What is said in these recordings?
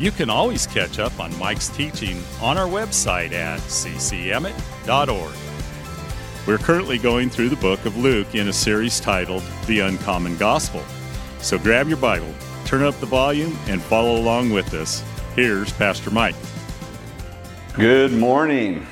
you can always catch up on Mike's teaching on our website at ccemmett.org. We're currently going through the book of Luke in a series titled The Uncommon Gospel. So grab your Bible, turn up the volume, and follow along with us. Here's Pastor Mike. Good morning.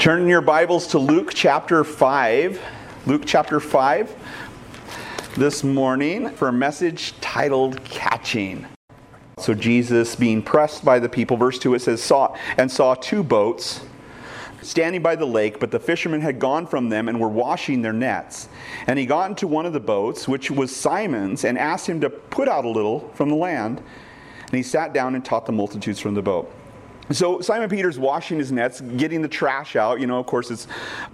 Turn your Bibles to Luke chapter 5. Luke chapter 5 this morning for a message titled Catching. So Jesus, being pressed by the people, verse 2 it says, saw and saw two boats standing by the lake, but the fishermen had gone from them and were washing their nets. And he got into one of the boats, which was Simon's, and asked him to put out a little from the land. And he sat down and taught the multitudes from the boat. So Simon Peter's washing his nets, getting the trash out. You know, of course, it's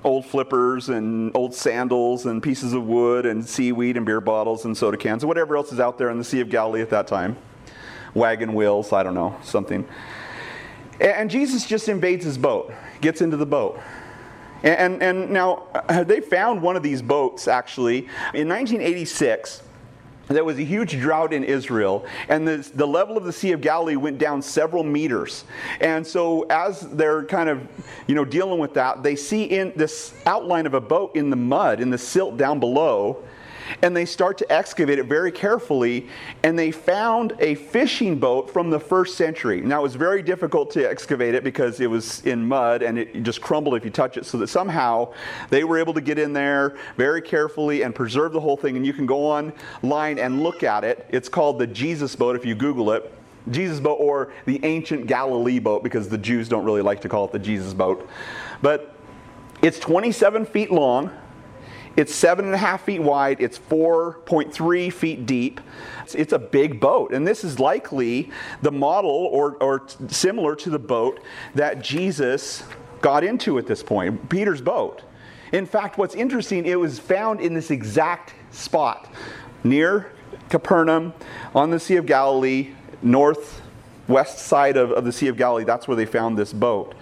old flippers and old sandals and pieces of wood and seaweed and beer bottles and soda cans and whatever else is out there in the Sea of Galilee at that time wagon wheels, I don't know, something. And Jesus just invades his boat, gets into the boat. And, and now, uh, they found one of these boats actually in 1986 there was a huge drought in Israel, and the, the level of the Sea of Galilee went down several meters. And so, as they're kind of, you know, dealing with that, they see in this outline of a boat in the mud, in the silt down below, and they start to excavate it very carefully and they found a fishing boat from the first century. Now it was very difficult to excavate it because it was in mud and it just crumbled if you touch it so that somehow they were able to get in there very carefully and preserve the whole thing. And you can go online and look at it. It's called the jesus boat if you google it. Jesus boat or the ancient Galilee boat because the Jews don't really like to call it the Jesus boat. But it's 27 feet long, it's seven and a half feet wide, it's 4.3 feet deep. It's, it's, a big boat. And this is likely the model or, or similar to the boat that Jesus got into at this point, Peter's boat. In fact, what's interesting, it was found in this exact spot near Capernaum on the Sea of Galilee, northwest side of, of the Sea of Galilee. That's where they found this boat.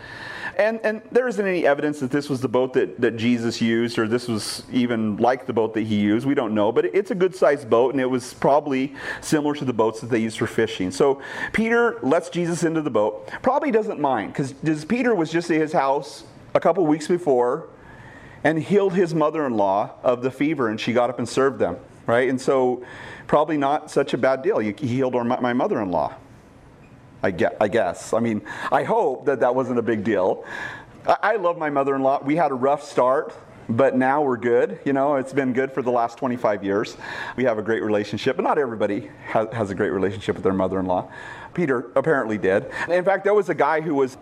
And, and there isn't any evidence that this was the boat that, that Jesus used or this was even like the boat that he used. We don't know. But it's a good sized boat and it was probably similar to the boats that they used for fishing. So Peter lets Jesus into the boat. Probably doesn't mind because Peter was just at his house a couple weeks before and healed his mother in law of the fever and she got up and served them. Right? And so probably not such a bad deal. He healed my mother in law. I guess. I mean, I hope that that wasn't a big deal. I love my mother in law. We had a rough start, but now we're good. You know, it's been good for the last 25 years. We have a great relationship, but not everybody has a great relationship with their mother in law. Peter apparently did. In fact, there was a guy who was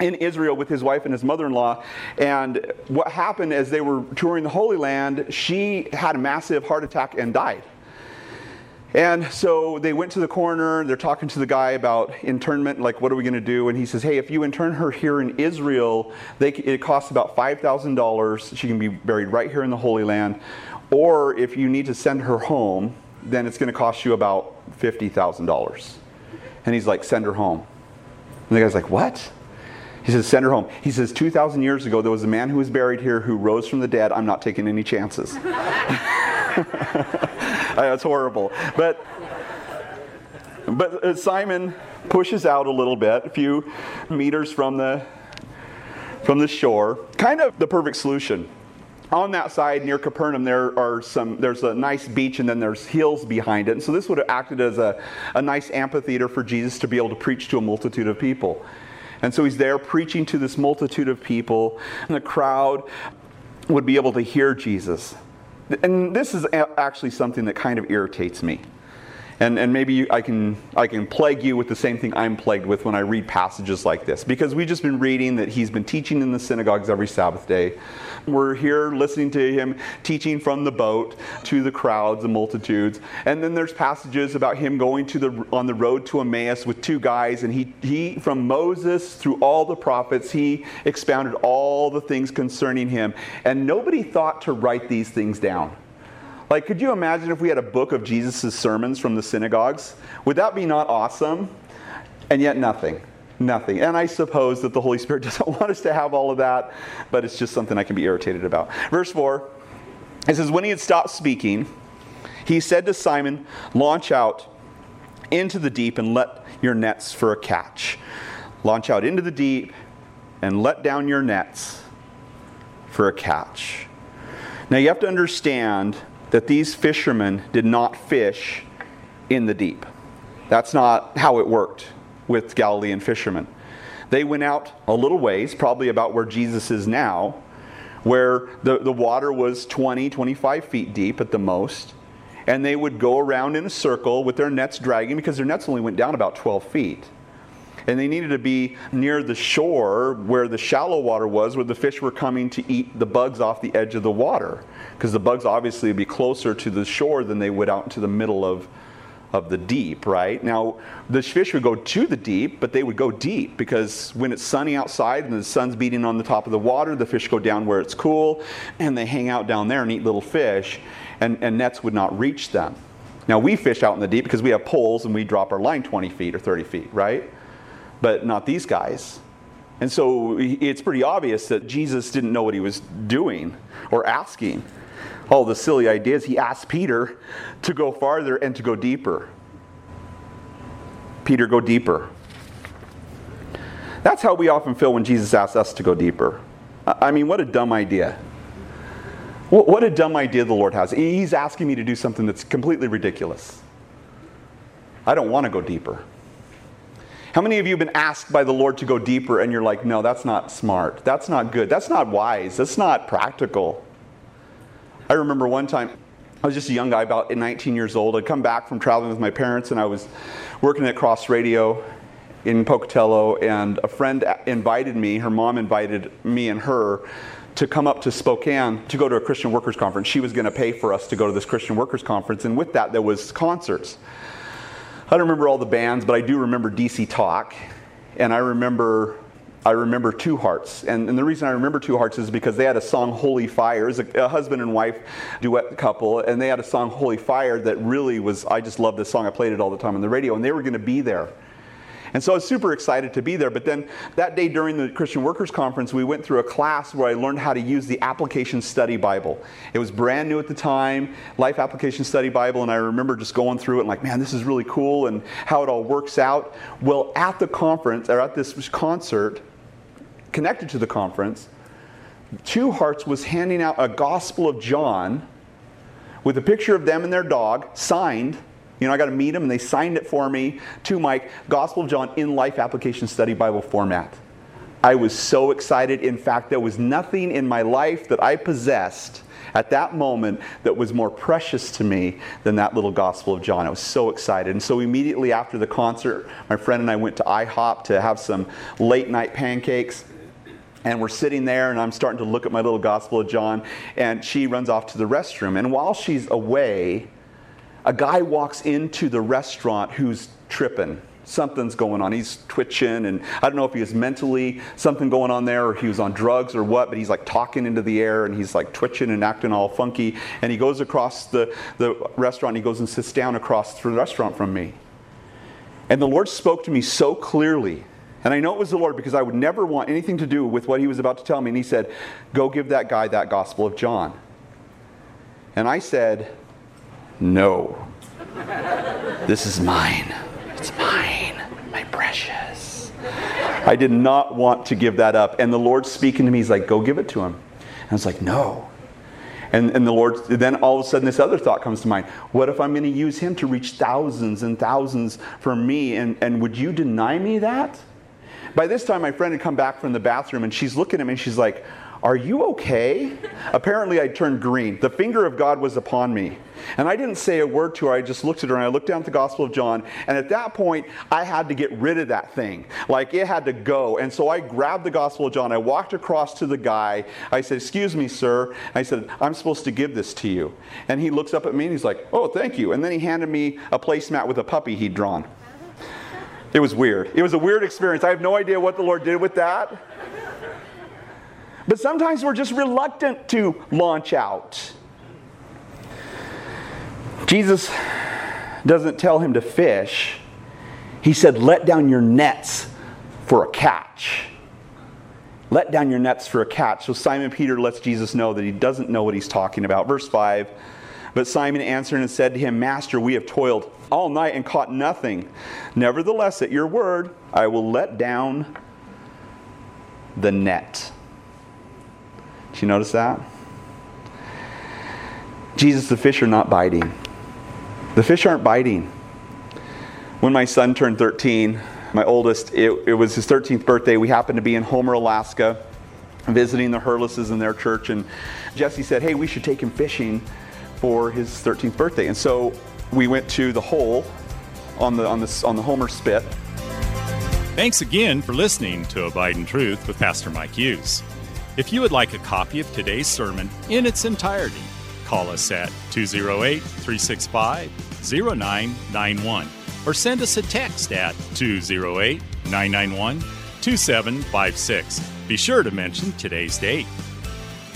in Israel with his wife and his mother in law. And what happened as they were touring the Holy Land, she had a massive heart attack and died. And so they went to the coroner. They're talking to the guy about internment, like, what are we going to do? And he says, hey, if you intern her here in Israel, they, it costs about $5,000. She can be buried right here in the Holy Land. Or if you need to send her home, then it's going to cost you about $50,000. And he's like, send her home. And the guy's like, what? He says, send her home. He says, 2,000 years ago, there was a man who was buried here who rose from the dead. I'm not taking any chances. That's horrible. But but uh, Simon pushes out a little bit, a few meters from the from the shore. Kind of the perfect solution. On that side near Capernaum, there are some. There's a nice beach, and then there's hills behind it. And so this would have acted as a, a nice amphitheater for Jesus to be able to preach to a multitude of people. And so he's there preaching to this multitude of people, and the crowd would be able to hear Jesus. And this is actually something that kind of irritates me. And, and maybe I can, I can plague you with the same thing I'm plagued with when I read passages like this. Because we've just been reading that he's been teaching in the synagogues every Sabbath day. We're here listening to him teaching from the boat to the crowds, the multitudes. And then there's passages about him going to the, on the road to Emmaus with two guys. And he, he, from Moses through all the prophets, he expounded all the things concerning him. And nobody thought to write these things down. Like, could you imagine if we had a book of Jesus' sermons from the synagogues? Would that be not awesome? And yet, nothing. Nothing. And I suppose that the Holy Spirit doesn't want us to have all of that, but it's just something I can be irritated about. Verse 4 it says, When he had stopped speaking, he said to Simon, Launch out into the deep and let your nets for a catch. Launch out into the deep and let down your nets for a catch. Now you have to understand that these fishermen did not fish in the deep. That's not how it worked with Galilean fishermen. They went out a little ways, probably about where Jesus is now, where the, the water was 20, 25 feet deep at the most. And they would go around in a circle with their nets dragging because their nets only went down about 12 feet. And they needed to be near the shore where the shallow water was, where the fish were coming to eat the bugs off the edge of the water because the bugs obviously would be closer to the shore than they would out into the middle of, of the deep, right? Now, the fish would go to the deep, but they would go deep because when it's sunny outside and the sun's beating on the top of the water, the fish go down where it's cool and they hang out down there and eat little fish, and, and nets would not reach them. Now, we fish out in the deep because we have poles and we drop our line 20 feet or 30 feet, right? But not these guys. And so it's pretty obvious that Jesus didn't know what he was doing or asking all the silly ideas, he asked Peter to go farther and to go deeper. Peter, go deeper. That's how we often feel when Jesus asks us to go deeper. I mean, what a dumb idea. What a dumb idea the Lord has. He's asking me to do something that's completely ridiculous. I don't want to go deeper. How many of you have been asked by the Lord to go deeper and you're like, no, that's not smart. That's not good. That's not wise. That's not practical. I remember one time, I was just a young guy, about 19 years old. I'd come back from traveling with my parents, and I was working at Cross Radio in Pocatello, and a friend invited me, her mom invited me and her to come up to Spokane to go to a Christian Workers Conference. She was going to pay for us to go to this Christian Workers Conference, and with that, there was concerts. I don't remember all the bands, but I do remember DC Talk, and I remember I remember Two Hearts. And, and, the reason I remember Two Hearts is because they had a song, Holy Fire. It a, a, husband and wife duet couple, and they had a song, Holy Fire, that really was, I just love this song. I played it all the time on the radio, and they were going to be there. And so I was super excited to be there. But then that day during the Christian Workers Conference, we went through a class where I learned how to use the Application Study Bible. It was brand new at the time, Life Application Study Bible, and I remember just going through it and like, man, this is really cool and how it all works out. Well, at the conference, or at this concert, connected to the conference, Two Hearts was handing out a Gospel of John with a picture of them and their dog signed you know, I got to meet them, and they signed it for me to my Gospel of John in Life Application Study Bible format. I was so excited. In fact, there was nothing in my life that I possessed at that moment that was more precious to me than that little Gospel of John. I was so excited. And so immediately after the concert, my friend and I went to IHOP to have some late night pancakes. And we're sitting there, and I'm starting to look at my little Gospel of John, and she runs off to the restroom. And while she's away, a guy walks into the restaurant who's tripping. Something's going on. He's twitching, and I don't know if he was mentally something going on there, or he was on drugs or what, but he's like talking into the air and he's like twitching and acting all funky. And he goes across the, the restaurant, he goes and sits down across the restaurant from me. And the Lord spoke to me so clearly. And I know it was the Lord because I would never want anything to do with what he was about to tell me. And he said, Go give that guy that Gospel of John. And I said, no. This is mine. It's mine, my precious. I did not want to give that up. And the Lord's speaking to me. He's like, go give it to him. And I was like, no. And, and the Lord, then all of a sudden, this other thought comes to mind. What if I'm going to use him to reach thousands and thousands for me? And, and would you deny me that? By this time, my friend had come back from the bathroom and she's looking at me and she's like, Are you okay? Apparently, I turned green. The finger of God was upon me. And I didn't say a word to her. I just looked at her and I looked down at the Gospel of John. And at that point, I had to get rid of that thing. Like it had to go. And so I grabbed the Gospel of John. I walked across to the guy. I said, Excuse me, sir. I said, I'm supposed to give this to you. And he looks up at me and he's like, Oh, thank you. And then he handed me a placemat with a puppy he'd drawn. It was weird. It was a weird experience. I have no idea what the Lord did with that. But sometimes we're just reluctant to launch out. Jesus doesn't tell him to fish. He said, Let down your nets for a catch. Let down your nets for a catch. So Simon Peter lets Jesus know that he doesn't know what he's talking about. Verse 5 But Simon answered and said to him, Master, we have toiled all night and caught nothing. Nevertheless, at your word, I will let down the net. Did you notice that? Jesus, the fish are not biting. The fish aren't biting. When my son turned 13, my oldest, it, it was his 13th birthday. We happened to be in Homer, Alaska, visiting the Hurleses in their church. And Jesse said, Hey, we should take him fishing for his 13th birthday. And so we went to the hole on the, on the, on the Homer spit. Thanks again for listening to Abide in Truth with Pastor Mike Hughes. If you would like a copy of today's sermon in its entirety, call us at 208 365 0991 or send us a text at 208 991 2756. Be sure to mention today's date.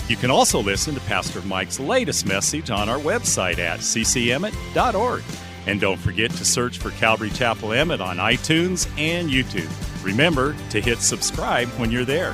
You can also listen to Pastor Mike's latest message on our website at ccemmett.org. And don't forget to search for Calvary Chapel Emmett on iTunes and YouTube. Remember to hit subscribe when you're there.